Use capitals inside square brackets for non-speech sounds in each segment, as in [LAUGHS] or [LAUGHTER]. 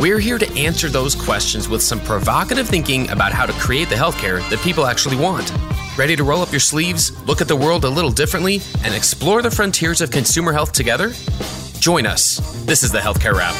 We're here to answer those questions with some provocative thinking about how to create the healthcare that people actually want. Ready to roll up your sleeves, look at the world a little differently, and explore the frontiers of consumer health together? Join us. This is the Healthcare Rap.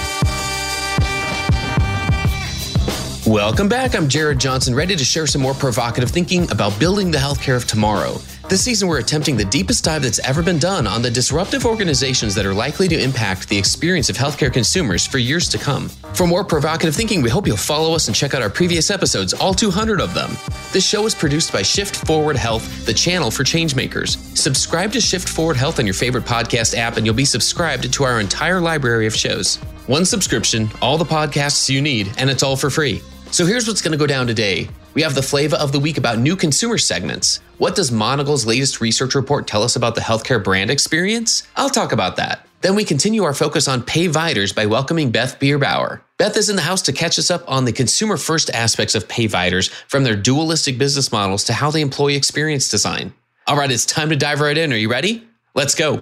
Welcome back. I'm Jared Johnson, ready to share some more provocative thinking about building the healthcare of tomorrow. This season, we're attempting the deepest dive that's ever been done on the disruptive organizations that are likely to impact the experience of healthcare consumers for years to come. For more provocative thinking, we hope you'll follow us and check out our previous episodes, all 200 of them. This show is produced by Shift Forward Health, the channel for changemakers. Subscribe to Shift Forward Health on your favorite podcast app, and you'll be subscribed to our entire library of shows. One subscription, all the podcasts you need, and it's all for free. So here's what's going to go down today. We have the flavor of the week about new consumer segments. What does Monigle's latest research report tell us about the healthcare brand experience? I'll talk about that. Then we continue our focus on payviders by welcoming Beth Bierbower. Beth is in the house to catch us up on the consumer first aspects of payviders, from their dualistic business models to how they employ experience design. All right, it's time to dive right in. Are you ready? Let's go.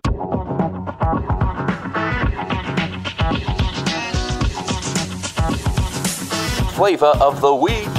Flavor of the week.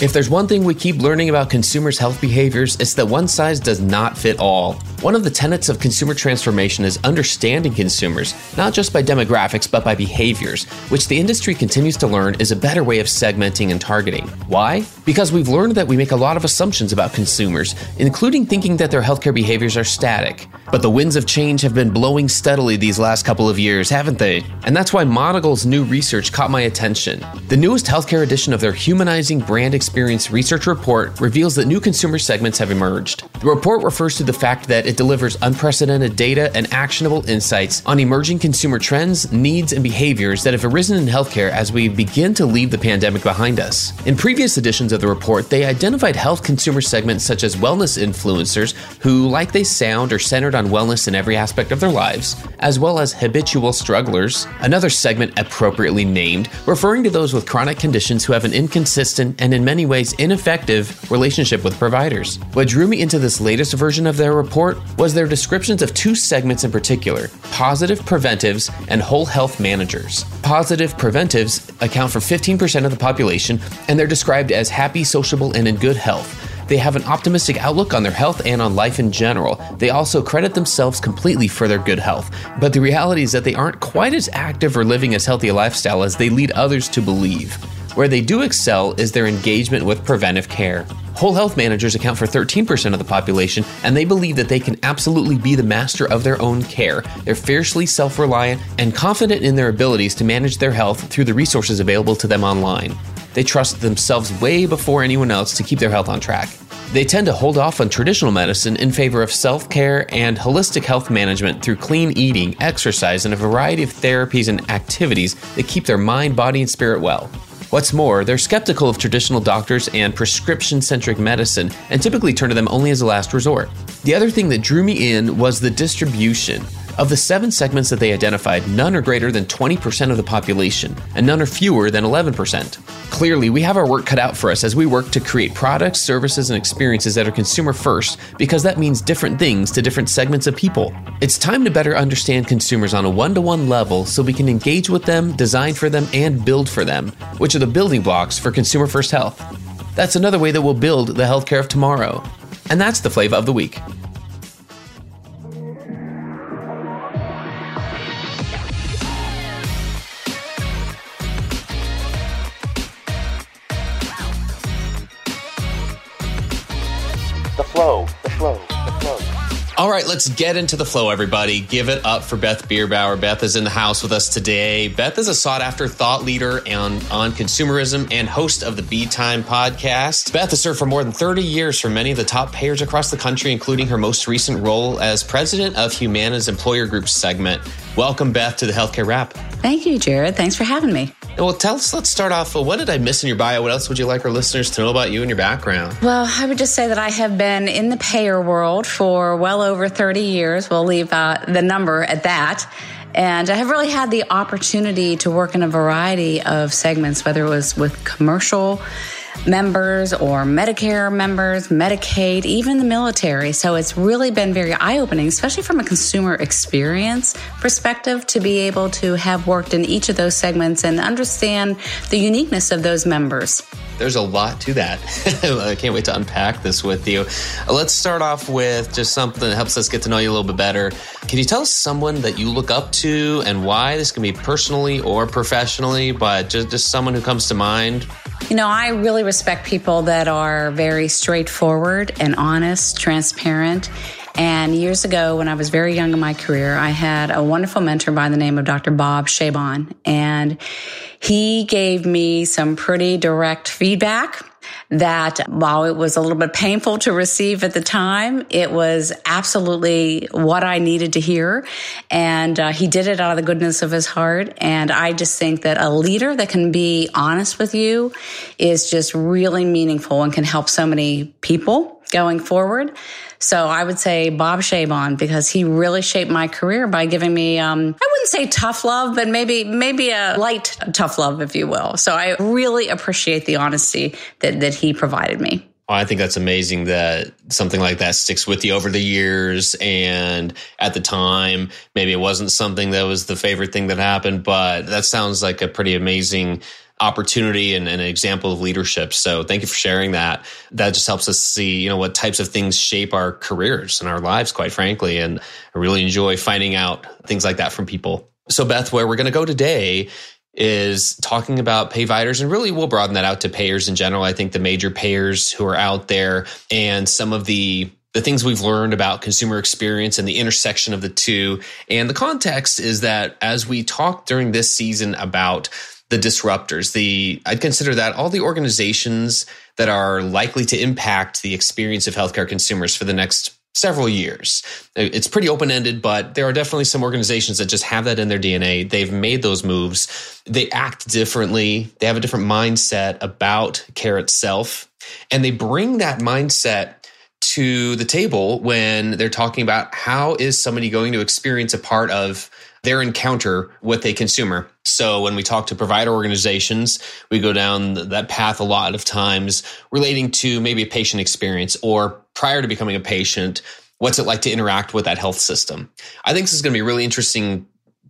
If there's one thing we keep learning about consumers' health behaviors, it's that one size does not fit all. One of the tenets of consumer transformation is understanding consumers, not just by demographics, but by behaviors, which the industry continues to learn is a better way of segmenting and targeting. Why? Because we've learned that we make a lot of assumptions about consumers, including thinking that their healthcare behaviors are static. But the winds of change have been blowing steadily these last couple of years, haven't they? And that's why Monigle's new research caught my attention. The newest healthcare edition of their Humanizing Brand Experience Research Report reveals that new consumer segments have emerged. The report refers to the fact that it delivers unprecedented data and actionable insights on emerging consumer trends, needs, and behaviors that have arisen in healthcare as we begin to leave the pandemic behind us. In previous editions of the report, they identified health consumer segments such as wellness influencers who, like they sound, are centered on wellness in every aspect of their lives, as well as habitual strugglers, another segment appropriately named, referring to those with chronic conditions who have an inconsistent and in many ways ineffective relationship with providers. What drew me into this latest version of their report was their descriptions of two segments in particular positive preventives and whole health managers. Positive preventives account for 15% of the population, and they're described as happy, sociable, and in good health. They have an optimistic outlook on their health and on life in general. They also credit themselves completely for their good health. But the reality is that they aren't quite as active or living as healthy a lifestyle as they lead others to believe. Where they do excel is their engagement with preventive care. Whole health managers account for 13% of the population, and they believe that they can absolutely be the master of their own care. They're fiercely self reliant and confident in their abilities to manage their health through the resources available to them online. They trust themselves way before anyone else to keep their health on track. They tend to hold off on traditional medicine in favor of self care and holistic health management through clean eating, exercise, and a variety of therapies and activities that keep their mind, body, and spirit well. What's more, they're skeptical of traditional doctors and prescription centric medicine and typically turn to them only as a last resort. The other thing that drew me in was the distribution. Of the seven segments that they identified, none are greater than 20% of the population, and none are fewer than 11%. Clearly, we have our work cut out for us as we work to create products, services, and experiences that are consumer first, because that means different things to different segments of people. It's time to better understand consumers on a one to one level so we can engage with them, design for them, and build for them, which are the building blocks for consumer first health. That's another way that we'll build the healthcare of tomorrow. And that's the flavor of the week. Right, let's get into the flow, everybody. Give it up for Beth Bierbower. Beth is in the house with us today. Beth is a sought after thought leader on, on consumerism and host of the Be Time podcast. Beth has served for more than 30 years for many of the top payers across the country, including her most recent role as president of Humana's Employer Group segment. Welcome, Beth, to the Healthcare Rap. Thank you, Jared. Thanks for having me. Well, tell us, let's start off. What did I miss in your bio? What else would you like our listeners to know about you and your background? Well, I would just say that I have been in the payer world for well over 30 years. We'll leave uh, the number at that. And I have really had the opportunity to work in a variety of segments, whether it was with commercial members or Medicare members, Medicaid, even the military. So it's really been very eye opening, especially from a consumer experience perspective, to be able to have worked in each of those segments and understand the uniqueness of those members. There's a lot to that. [LAUGHS] I can't wait to unpack this with you. Uh, let's start off with just something that helps us get to know you a little bit better. Can you tell us someone that you look up to and why? This can be personally or professionally, but just, just someone who comes to mind you know, I really respect people that are very straightforward and honest, transparent. And years ago, when I was very young in my career, I had a wonderful mentor by the name of Dr. Bob Shabon. And he gave me some pretty direct feedback that while it was a little bit painful to receive at the time, it was absolutely what I needed to hear. And uh, he did it out of the goodness of his heart. And I just think that a leader that can be honest with you is just really meaningful and can help so many people going forward. So I would say Bob Shabon because he really shaped my career by giving me, um, I wouldn't say tough love, but maybe, maybe a light tough love, if you will. So I really appreciate the honesty that, that he provided me. I think that's amazing that something like that sticks with you over the years. And at the time, maybe it wasn't something that was the favorite thing that happened, but that sounds like a pretty amazing opportunity and, and, an example of leadership. So thank you for sharing that. That just helps us see, you know, what types of things shape our careers and our lives, quite frankly. And I really enjoy finding out things like that from people. So Beth, where we're going to go today is talking about payviders and really we'll broaden that out to payers in general. I think the major payers who are out there and some of the the things we've learned about consumer experience and the intersection of the two. And the context is that as we talk during this season about the disruptors, the I'd consider that all the organizations that are likely to impact the experience of healthcare consumers for the next several years. Uh, it's pretty open ended, but there are definitely some organizations that just have that in their DNA. They've made those moves. They act differently. They have a different mindset about care itself. And they bring that mindset to the table when they're talking about how is somebody going to experience a part of their encounter with a consumer. So when we talk to provider organizations, we go down that path a lot of times relating to maybe a patient experience or prior to becoming a patient, what's it like to interact with that health system? I think this is going to be a really interesting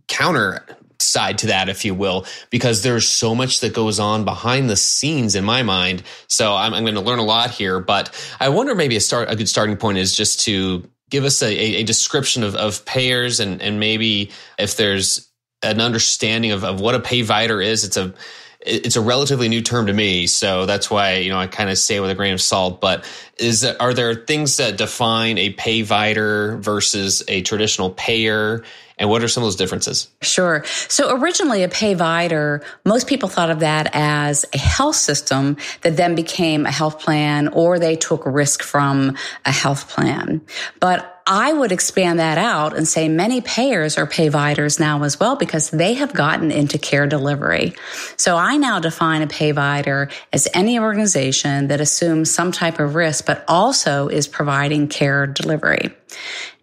counter side to that, if you will, because there's so much that goes on behind the scenes in my mind. So I'm, I'm going to learn a lot here, but I wonder maybe a start, a good starting point is just to give us a, a description of, of payers and, and maybe if there's an understanding of, of what a payvider is. It's a it's a relatively new term to me, so that's why you know I kind of say it with a grain of salt. But is are there things that define a payvider versus a traditional payer? And what are some of those differences? Sure. So originally a payvider, most people thought of that as a health system that then became a health plan or they took risk from a health plan. But I would expand that out and say many payers are payviders now as well because they have gotten into care delivery. So I now define a payvider as any organization that assumes some type of risk, but also is providing care delivery.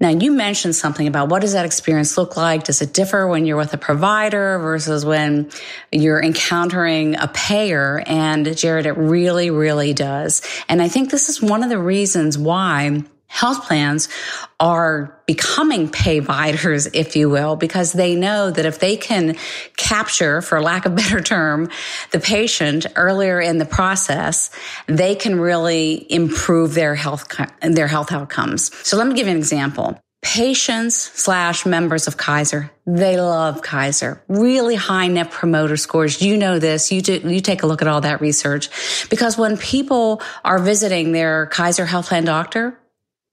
Now you mentioned something about what does that experience look like? Does it differ when you're with a provider versus when you're encountering a payer? And Jared, it really, really does. And I think this is one of the reasons why health plans are becoming payviders, [LAUGHS] if you will, because they know that if they can capture, for lack of a [LAUGHS] better term, the patient earlier in the process, they can really improve their health, their health outcomes. So let me give you an example. Patients slash members of Kaiser, they love Kaiser. Really high net promoter scores. You know this. You do, you take a look at all that research because when people are visiting their Kaiser health plan doctor,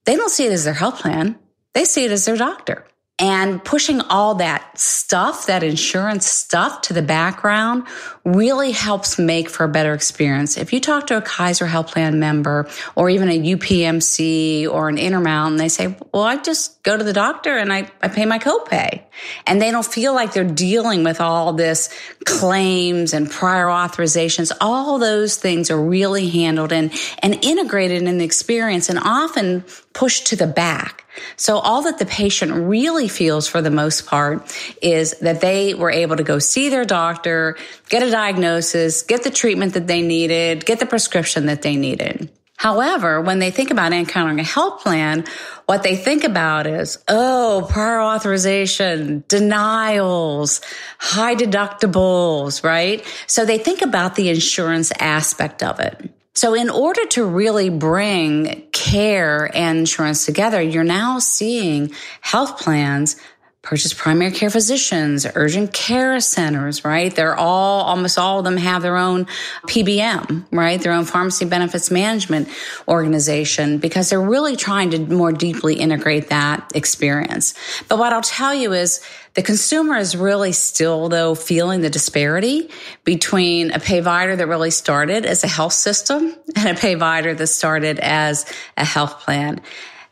they don't see it as their health plan. they see it as their doctor. And pushing all that stuff, that insurance stuff to the background really helps make for a better experience. If you talk to a Kaiser Health Plan member or even a UPMC or an Intermountain, they say, well, I just go to the doctor and I, I pay my copay. And they don't feel like they're dealing with all this claims and prior authorizations. All those things are really handled and, and integrated in the experience and often pushed to the back. So all that the patient really feels for the most part is that they were able to go see their doctor, get a diagnosis, get the treatment that they needed, get the prescription that they needed. However, when they think about encountering a health plan, what they think about is, oh, prior authorization, denials, high deductibles, right? So they think about the insurance aspect of it. So in order to really bring care and insurance together, you're now seeing health plans purchase primary care physicians, urgent care centers, right? They're all, almost all of them have their own PBM, right? Their own pharmacy benefits management organization because they're really trying to more deeply integrate that experience. But what I'll tell you is the consumer is really still though feeling the disparity between a payvider that really started as a health system [LAUGHS] and a payvider that started as a health plan.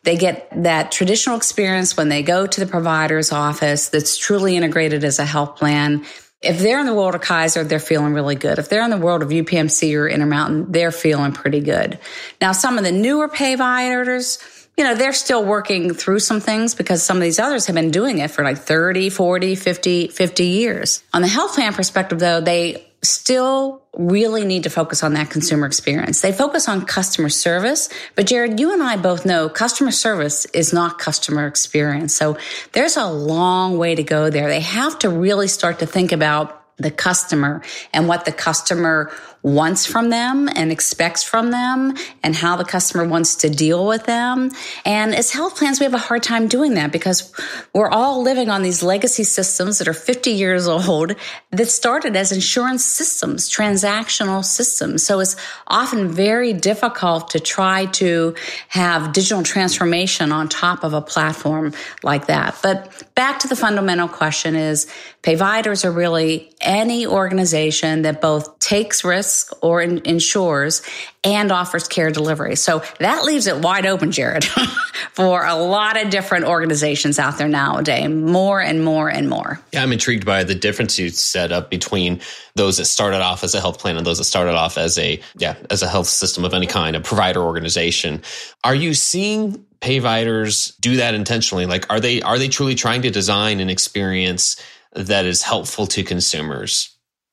They get that traditional experience when they go to the provider's office that's truly integrated as a health plan. If they're in the world of Kaiser, they're feeling really good. If they're in the world of UPMC or Intermountain, they're feeling pretty good. Now, some of the newer payviders, you know, they're still working through some things because some of these others have been doing it for like 30, 40, 50, 50 years. On the health plan perspective, though, they still really need to focus on that consumer experience. They focus on customer service, but Jared, you and I both know customer service is not customer experience. So there's a long way to go there. They have to really start to think about the customer and what the customer wants from them and expects from them and how the customer wants to deal with them. And as health plans, we have a hard time doing that because we're all living on these legacy systems that are 50 years old that started as insurance systems, transactional systems. So it's often very difficult to try to have digital transformation on top of a platform like that. But back to the fundamental question is payviders are really any organization that both takes risks risk or in, insures and offers care delivery. So that leaves it wide open, Jared, [LAUGHS] for a lot of different organizations out there nowadays, more and more and more. Yeah, I'm intrigued by the difference you set up between those that started off as a health plan and those that started off as a yeah, as a health system of any kind, a provider organization. Are you seeing payviders do that intentionally? Like are they are they truly trying to design an experience that is helpful to consumers?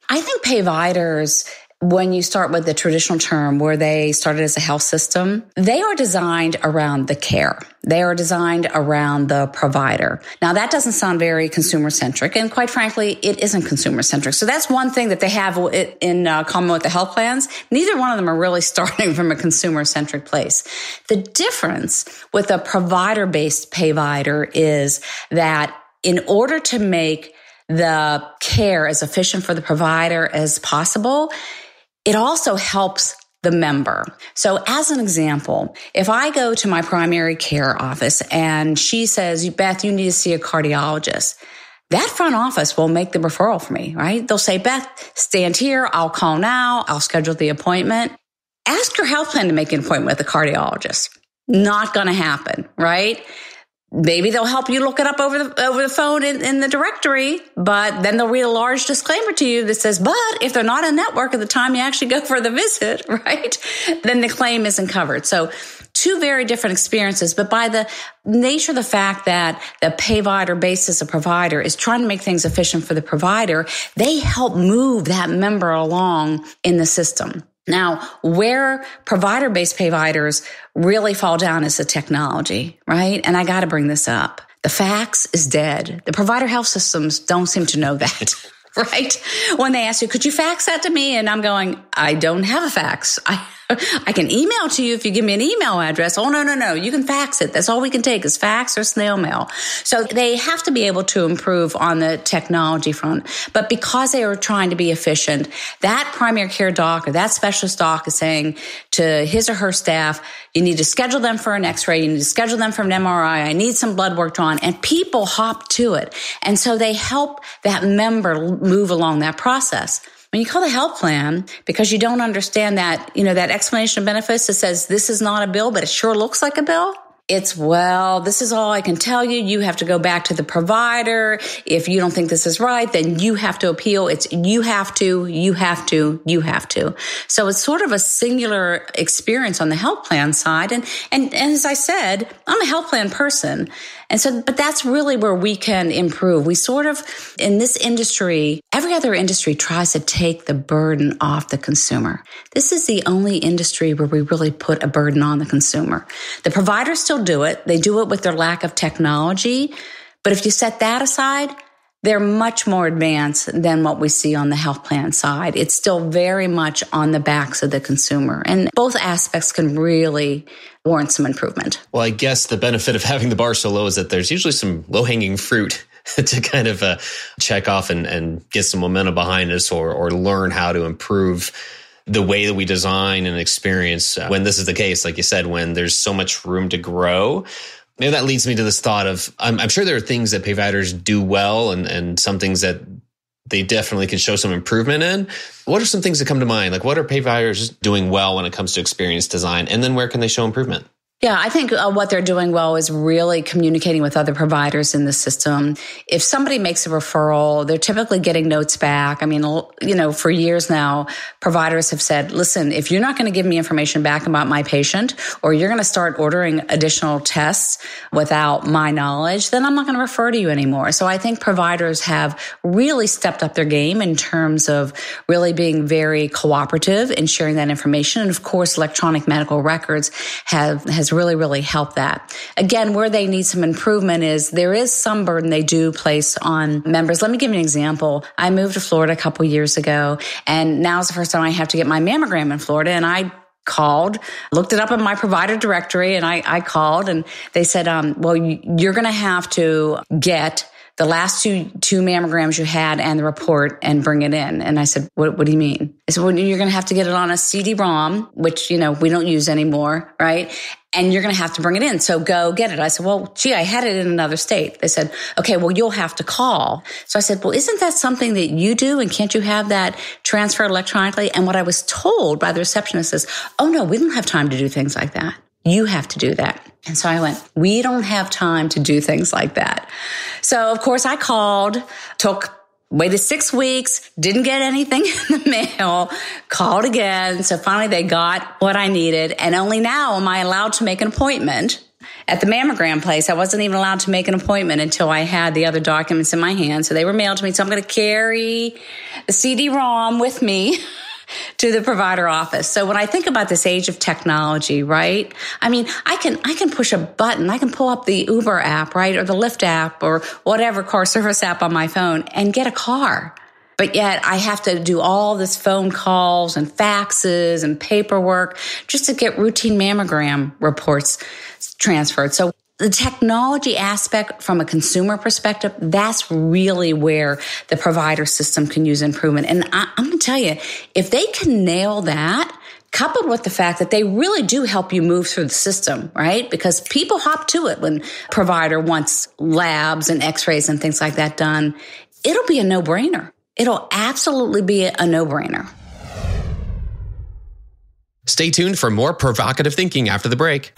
I think payviders when you start with the traditional term where they started as a health system, they are designed around the care. They are designed around the provider. Now that doesn't sound very consumer centric. And quite frankly, it isn't consumer centric. So that's one thing that they have in uh, common with the health plans. Neither one of them are really [LAUGHS] starting from a consumer centric place. The difference with a provider based payvider is that in order to make the care as efficient for the provider as possible, it also helps the member. So as an example, if I go to my primary care office and she says, Beth, you need to see a cardiologist. That front office will make the referral for me, right? They'll say, Beth, stand here. I'll call now. I'll schedule the appointment. Ask your health plan to make an appointment with a cardiologist. Not going to happen, right? Maybe they'll help you look it up over the over the phone in, in, the directory but then they'll read a large disclaimer to you that says but if they're not in network at the time you actually go [LAUGHS] for the visit [LAUGHS] right? Then the claim isn't covered. So two very different experiences but by the nature of the fact that the payvider basis a provider is trying to make things efficient for the provider they help move that member along in the system now, where provider based payviders really fall down is the technology, right? And I got to bring this up. The fax is dead. The provider health systems don't seem to know that. [LAUGHS] right? When they ask you, could you fax that to me? And I'm going, I don't have a fax. I I can email to you if you give me an email address. Oh, no, no, no. You can fax it. That's all we can take is fax or snail mail. So they have to be able to improve on the technology front. But because they are trying to be efficient, that primary care doc or that specialist doc is saying to his or her staff, you need to schedule them for an x-ray. You need to schedule them for an MRI. I need some blood work drawn and people hop to it. And so they help that member move along that process. When you call the health plan because you don't understand that, you know, that explanation of benefits that says this is not a bill, but it sure looks like a bill. It's, well, this is all I can tell you. You have to go back to the provider. If you don't think this is right, then you have to appeal. It's you have to, you have to, you have to. So it's sort of a singular experience on the health plan side. And, and, and as I said, I'm a health plan person. And so, but that's really where we can improve. We sort of, in this industry, every other industry tries to take the burden off the consumer. This is the only industry where we really put a burden on the consumer. The providers still do it. They do it with their lack of technology. But if you set that aside, they're much more advanced than what we see on the health plan side. It's still very much on the backs of the consumer. And both aspects can really warrant some improvement. Well, I guess the benefit of having the bar so low is that there's usually some low hanging fruit [LAUGHS] to kind of uh, check off and, and get some momentum behind us or, or learn how to improve the way that we design and experience uh, when this is the case, like you said, when there's so much room to grow maybe that leads me to this thought of I'm, I'm sure there are things that providers do well and, and some things that they definitely can show some improvement in. What are some things that come to mind? Like what are providers doing well when it comes to experience design? And then where can they show improvement? Yeah, I think uh, what they're doing well is really communicating with other providers in the system. If somebody makes a referral, they're typically getting notes back. I mean, you know, for years now, providers have said, listen, if you're not going to give me information back about my patient or you're going to start ordering additional tests without my knowledge, then I'm not going to refer to you anymore. So I think providers have really stepped up their game in terms of really being very cooperative in sharing that information. And of course, electronic medical records have, has really, really helped that. Again, where they need some improvement is there is some burden they do place on members. Let me give you an example. I moved to Florida a couple years ago and now's the first time I have to get my mammogram in Florida and I called, looked it up in my provider directory, and I, I called, and they said, um, "Well, you're going to have to get the last two two mammograms you had and the report and bring it in. And I said, what, what do you mean? I said, well, you're going to have to get it on a CD-ROM, which, you know, we don't use anymore. Right. And you're going to have to bring it in. So go get it. I said, well, gee, I had it in another state. They said, okay, well, you'll have to call. So I said, well, isn't that something that you do? And can't you have that transferred electronically? And what I was told by the receptionist is, oh no, we don't have time to do things like that. You have to do that. And so I went, we don't have time to do things like that. So of course I called, took waited six weeks, didn't get anything [LAUGHS] in the mail, called again. So finally they got what I needed. And only now am I allowed to make an appointment at the mammogram place. I wasn't even allowed to make an appointment until I had the other documents in my hand. So they were mailed to me. So I'm going to carry the CD-ROM with me [LAUGHS] to the provider office. So when I think about this age of technology, right? I mean, I can, I can push a button. I can pull up the Uber app, right? Or the Lyft app or whatever car service app on my phone and get a car. But yet I have to do all this phone calls and faxes and paperwork just to get routine mammogram reports transferred. So the technology aspect from a consumer perspective, that's really where the provider system can use improvement. And I, am going to tell you, if they can nail that, coupled with the fact that they really do help you move through the system, right? Because people hop to it when provider wants labs and x-rays and things like that done. It'll be a no-brainer. It'll absolutely be a no-brainer. Stay tuned for more provocative thinking after the break.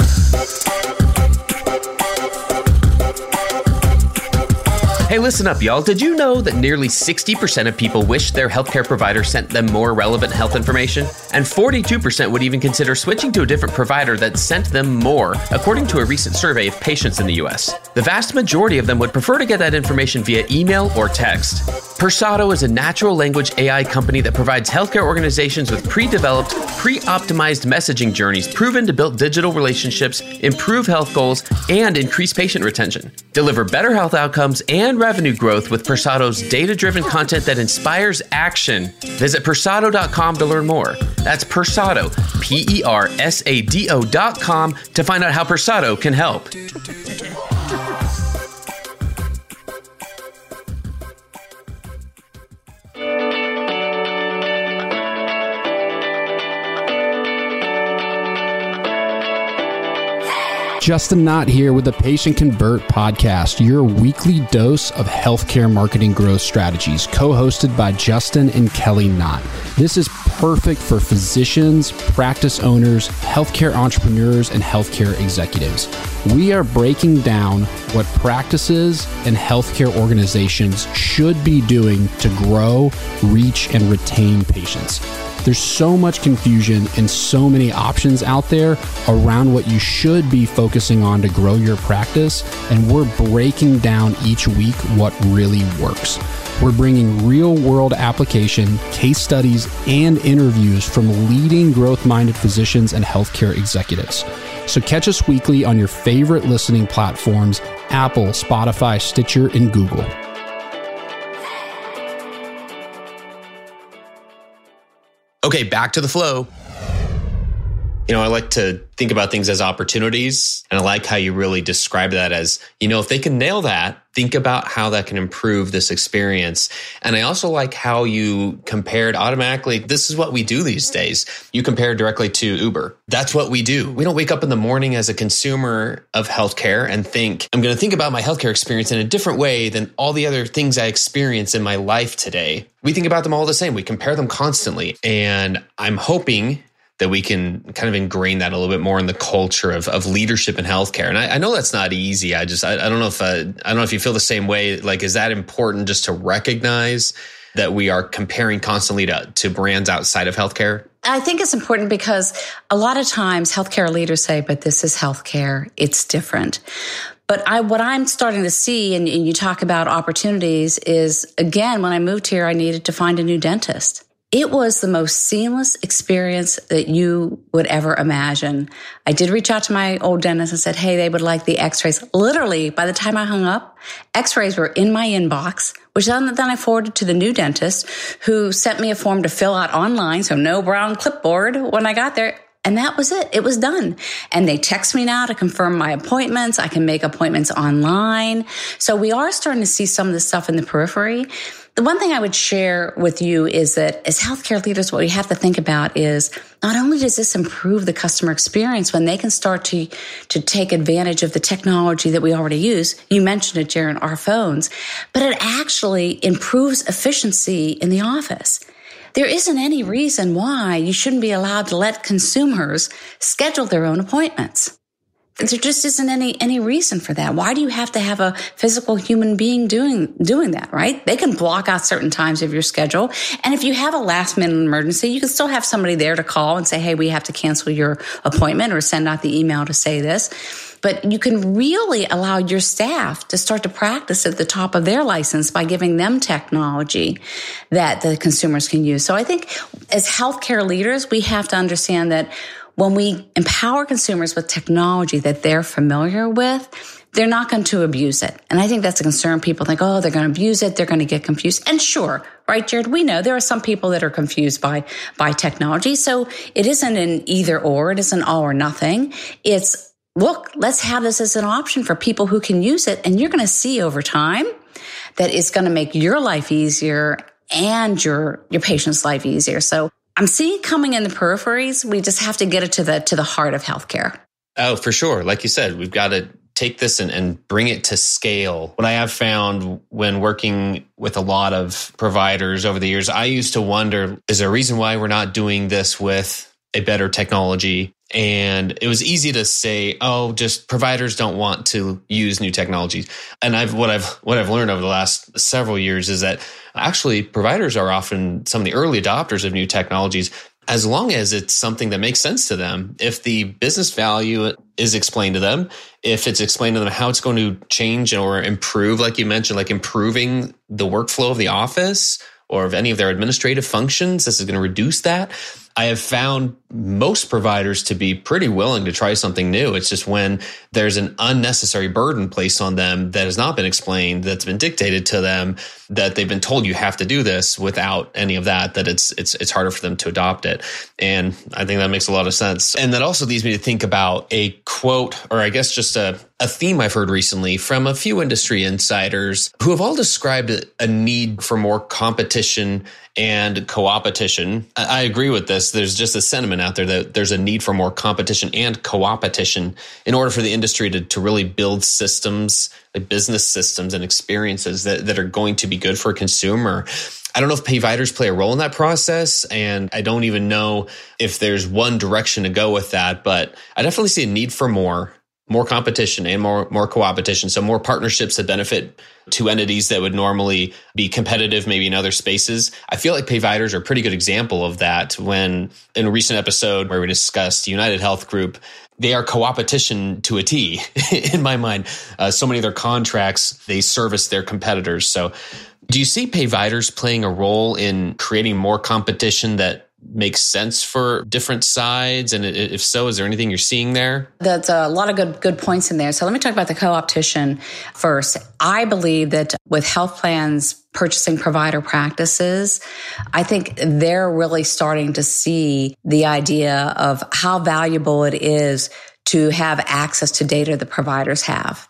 Hey, listen up, y'all. Did you know that nearly 60% of people wish their healthcare provider sent them more relevant health information? And 42% would even consider switching to a different provider that sent them more, according to a recent survey of patients in the US. The vast majority of them would prefer to get that information via email or text. Persado is a natural language AI company that provides healthcare organizations with pre developed, pre optimized messaging journeys proven to build digital relationships, improve health goals, and increase patient retention. Deliver better health outcomes and revenue growth with Persado's data driven content that inspires action. Visit Persado.com to learn more. That's Persado, P E R S A D O.com, to find out how Persado can help. Justin Knott here with the Patient Convert podcast, your weekly dose of healthcare marketing growth strategies, co hosted by Justin and Kelly Knott. This is perfect for physicians, practice owners, healthcare entrepreneurs, and healthcare executives. We are breaking down what practices and healthcare organizations should be doing to grow, reach, and retain patients. There's so much confusion and so many options out there around what you should be focusing on to grow your practice, and we're breaking down each week what really works. We're bringing real world application, case studies, and interviews from leading growth minded physicians and healthcare executives. So catch us weekly on your favorite listening platforms Apple, Spotify, Stitcher, and Google. Okay, back to the flow. You know, I like to think about things as opportunities. And I like how you really describe that as, you know, if they can nail that, think about how that can improve this experience. And I also like how you compared automatically. This is what we do these mm-hmm. days. You compare directly to Uber. That's what we do. We don't wake up in the morning as a consumer of healthcare and think, I'm going to think about my healthcare experience in a different way than all the other things I experience in my life today. We think about them all the same. We compare them constantly. And I'm hoping that we can kind of ingrain that a little bit more in the culture of, of leadership in healthcare. And I, I know that's not easy. I just, I, I don't know if, uh, I don't know if you feel the same way. Like, is that important just to recognize that we are comparing constantly to, to brands outside of healthcare? I think it's important because a lot of times healthcare leaders say, but this is healthcare. It's different. But I, what I'm starting to see, and, and you talk about opportunities, is again, when I moved here, I needed to find a new dentist. It was the most seamless experience that you would ever imagine. I did reach out to my old dentist and said, Hey, they would like the x-rays. Literally, by the time I hung up, x-rays were in my inbox, which then, then I forwarded to the new dentist who sent me a form to fill out online. So no brown clipboard when I got there. And that was it. It was done. And they text me now to confirm my appointments. I can make appointments online. So we are starting to see some of this stuff in the periphery. The one thing I would share with you is that as healthcare leaders, what we have to think about is not only does this improve the customer experience when they can start to, to take advantage of the technology that we already use. You mentioned it, Jared, our phones, but it actually improves efficiency in the office. There isn't any reason why you shouldn't be allowed to let consumers schedule their own appointments. There just isn't any any reason for that. Why do you have to have a physical human being doing doing that, right? They can block out certain times of your schedule. And if you have a last minute emergency, you can still have somebody there to call and say, "Hey, we have to cancel your appointment," or send out the email to say this. But you can really allow your staff to start to practice at the top of their license by giving them technology that the consumers can use. So I think as healthcare leaders, we have to understand that when we empower consumers with technology that they're familiar with, they're not going to abuse it. And I think that's a concern. People think, oh, they're going to abuse it. They're going to get confused. And sure, right, Jared, we know there are some people that are confused by, by technology. So it isn't an either or. It isn't all or nothing. It's look, let's have this as an option for people who can use it. And you're going to see over time that it's going to make your life easier and your, your patient's life easier. So I'm seeing coming in the peripheries. We just have to get it to the to the heart of healthcare. Oh, for sure. Like you said, we've got to take this and, and bring it to scale. What I have found when working with a lot of providers over the years, I used to wonder, is there a reason why we're not doing this with a better technology? And it was easy to say, oh, just providers don't want to use new technologies. And I've what I've what I've learned over the last several years is that actually providers are often some of the early adopters of new technologies as long as it's something that makes sense to them. If the business value is explained to them, if it's explained to them how it's going to change or improve, like you mentioned, like improving the workflow of the office or of any of their administrative functions, this is going to reduce that. I have found most providers to be pretty willing to try something new. It's just when there's an unnecessary burden placed on them that has not been explained, that's been dictated to them, that they've been told you have to do this without any of that, that it's it's it's harder for them to adopt it. And I think that makes a lot of sense. And that also leads me to think about a quote, or I guess just a, a theme I've heard recently from a few industry insiders who have all described a need for more competition and co-opetition. I agree with this. There's just a sentiment out there that there's a need for more competition and co-opetition in order for the industry to, to really build systems, like business systems and experiences that, that are going to be good for a consumer. I don't know if payviders play a role in that process, and I don't even know if there's one direction to go with that. But I definitely see a need for more more competition and more more co-opetition. So more partnerships that benefit two entities that would normally be competitive maybe in other spaces. I feel like payviders are a pretty good example of that when in a recent episode where we discussed united health group they are co-opetition to a t [LAUGHS] in my mind. Uh, so many of their contracts they service their competitors. So do you see payviders playing a role in creating more competition that makes sense for different sides? And if so, is there anything you're seeing there? That's a lot of good good points in there. So let me talk about the co-opetition first. I believe that with health plans purchasing provider practices, I think they're really starting to see the idea of how valuable it is to have access to data the providers have.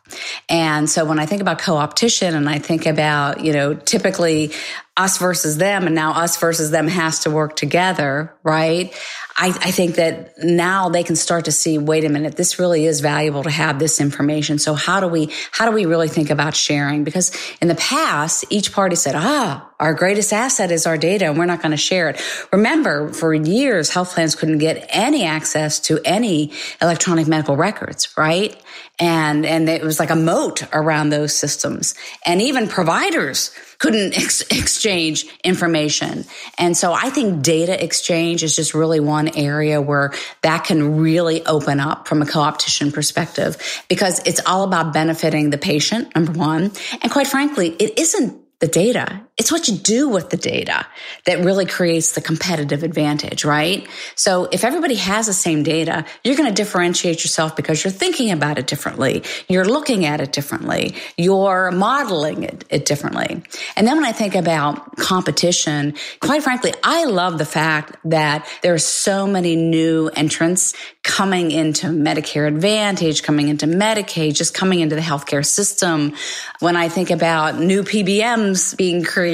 And so when I think about co-opetition and I think about, you know, typically us versus them and now us versus them has to work together, right? I, I, think that now they can start to see, wait a minute, this really is valuable to have this information. So how do we, how do we really think about sharing? Because in the past, each party said, ah, our greatest asset is our data and we're not going to share it. Remember, for years, health plans couldn't get any access to any electronic medical records, right? And, and it was like a moat around those systems. And even providers couldn't ex- exchange information. And so I think data exchange is just really one area where that can really open up from a co-opetition perspective because it's all about benefiting the patient, number one. And quite frankly, it isn't the data. It's what you do with the data that really creates the competitive advantage, right? So if everybody has the same data, you're going to differentiate yourself because you're thinking about it differently. You're looking at it differently. You're modeling it, it differently. And then when I think about competition, quite frankly, I love the fact that there are so many new entrants coming into Medicare Advantage, coming into Medicaid, just coming into the healthcare system. When I think about new PBMs being created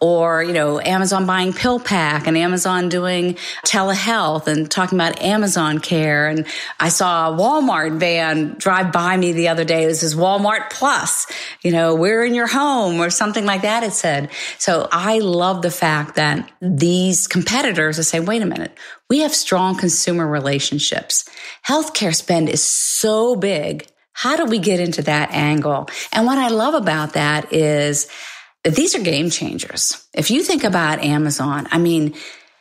or, you know, Amazon buying PillPack and Amazon doing telehealth and talking about Amazon care. And I saw a Walmart van drive by me the other day. This is Walmart Plus, you know, we're in your home or something like that. It said. So I love the fact that these competitors are saying, wait a minute, we have strong consumer relationships. Healthcare spend is so big. How do we get into that angle? And what I love about that is these are game changers. If you think about Amazon, I mean,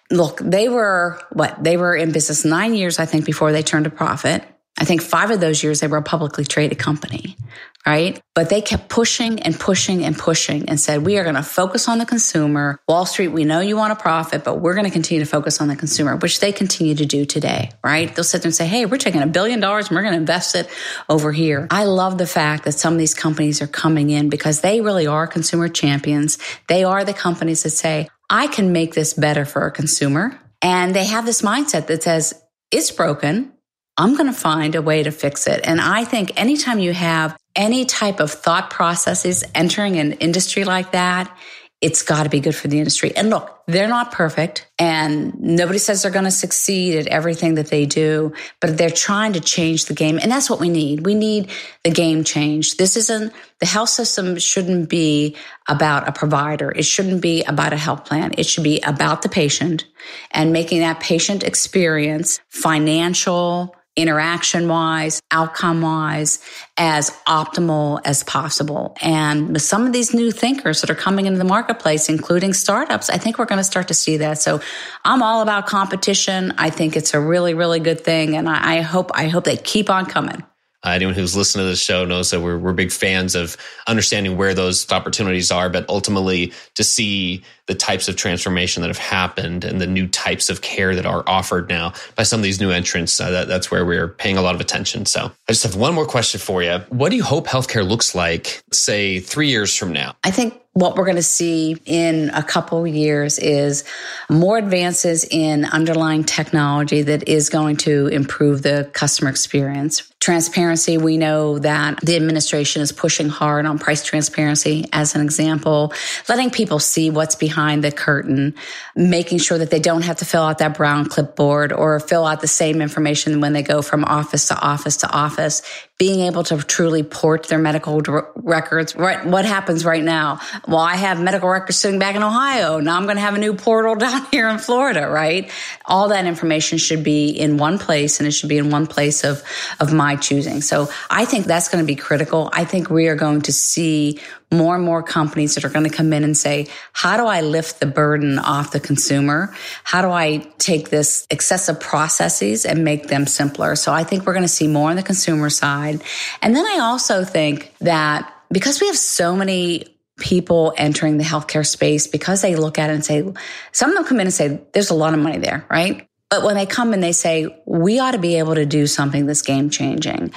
look, they were what? They were in business nine years, I think, before they turned a profit. I think five of those years they were a publicly traded company, right? But they kept pushing and pushing and pushing and said, we are going to focus on the consumer. Wall Street, we know you want a profit, but we're going to continue to focus on the consumer, which they continue to do today, right? They'll sit there and say, hey, we're taking a billion dollars and we're going to invest it over here. I love the fact that some of these companies are coming in because they really are consumer champions. They are the companies that say, I can make this better for a consumer. And they have this mindset that says, it's broken. I'm going to find a way to fix it. And I think anytime you have any type of thought processes entering an industry like that, it's got to be good for the industry. And look, they're not perfect and nobody says they're going to succeed at everything that they do, but they're trying to change the game. And that's what we need. We need the game change. This isn't, the health system shouldn't be about a provider. It shouldn't be about a health plan. It should be about the patient and making that patient experience financial, interaction wise, outcome wise, as optimal as possible. And with some of these new thinkers that are coming into the marketplace, including startups, I think we're going to start to see that. So I'm all about competition. I think it's a really, really good thing. And I, I hope, I hope they keep on coming. Uh, anyone who's listened to this show knows that we're, we're big fans of understanding where those opportunities are, but ultimately to see the types of transformation that have happened and the new types of care that are offered now by some of these new entrants, uh, that, that's where we're paying a lot of attention. So I just have one more question for you. What do you hope healthcare looks like, say, three years from now? I think what we're going to see in a couple years is more advances in underlying technology that is going to improve the customer experience. Transparency, we know that the administration is pushing hard on price transparency as an example, letting people see what's behind the curtain, making sure that they don't have to fill out that brown clipboard or fill out the same information when they go from office to office to office, being able to truly port their medical records. Right, what happens right now? Well, I have medical records sitting back in Ohio. Now I'm going to have a new portal [LAUGHS] down here in Florida, right? All that information should be in one place and it should be in one place of, of my choosing. So I think that's going to be critical. I think we are going to see more and more companies that are going to come in and say, how do I lift the burden off the consumer? How do I take this excessive processes and make them simpler? So I think we're going to see more on the consumer side. And then I also think that because we have so many people entering the healthcare space because they look at it and say, some of them come in and say, there's a lot of money there, right? But when they come and they say, we ought to be able to do something that's game changing,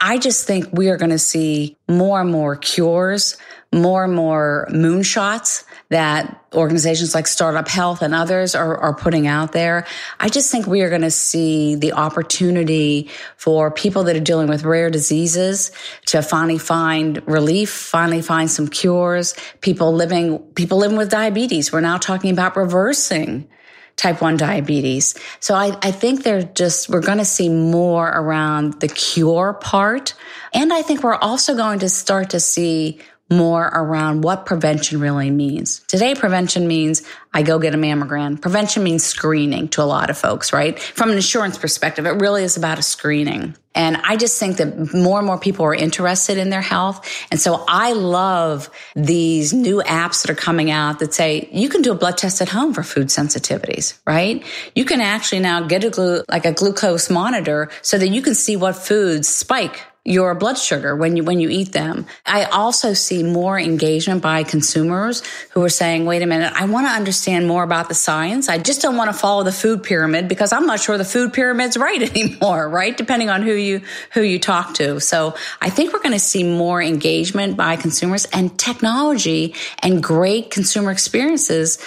I just think we are going to see more and more cures, more and more moonshots that organizations like Startup Health and others are, are putting out there. I just think we are going to see the opportunity for people that are dealing with rare diseases to finally find relief, finally find some cures. People living, people living with diabetes. We're now talking about reversing type 1 diabetes. So I, I think they're just, we're going to see more around the cure part. And I think we're also going to start to see more around what prevention really means. Today, prevention means I go get a mammogram. Prevention means screening to a lot of folks, right? From an insurance perspective, it really is about a screening. And I just think that more and more people are interested in their health. And so I love these new apps that are coming out that say you can do a blood test at home for food sensitivities, right? You can actually now get a glu- like a glucose monitor so that you can see what foods spike your blood sugar when you when you eat them. I also see more engagement by consumers who are saying, "Wait a minute, I want to understand more about the science. I just don't want to follow the food pyramid because I'm not sure the food pyramid's [LAUGHS] right anymore, right? Depending on who you who you talk to." So, I think we're going to see more engagement by consumers and technology and great consumer experiences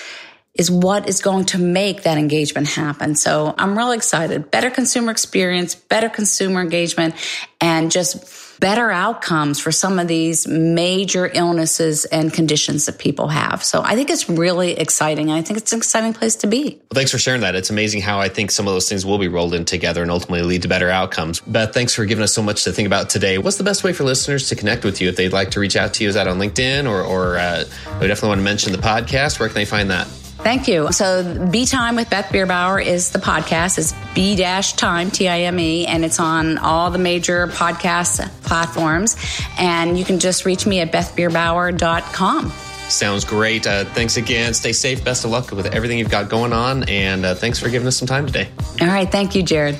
is what is going to make that engagement happen. So I'm really excited. Better consumer experience, better consumer engagement, and just better outcomes for some of these major illnesses and conditions that people have. So I think it's really exciting. I think it's an exciting place to be. Well, thanks for sharing that. It's amazing how I think some of those things will be rolled in together and ultimately lead to better outcomes. Beth, thanks for giving us so much to think about today. What's the best way for listeners to connect with you if they'd like to reach out to you? Is that on LinkedIn or, or uh, we definitely want to mention the podcast? Where can they find that? Thank you. So, Be Time with Beth Bierbower is the podcast. It's B dash time, T I M E, and it's on all the major podcast platforms. And you can just reach me at bethbierbower.com. Sounds great. Uh, thanks again. Stay safe. Best of luck with everything you've got going on. And uh, thanks for giving us some time today. All right. Thank you, Jared.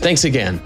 Thanks again.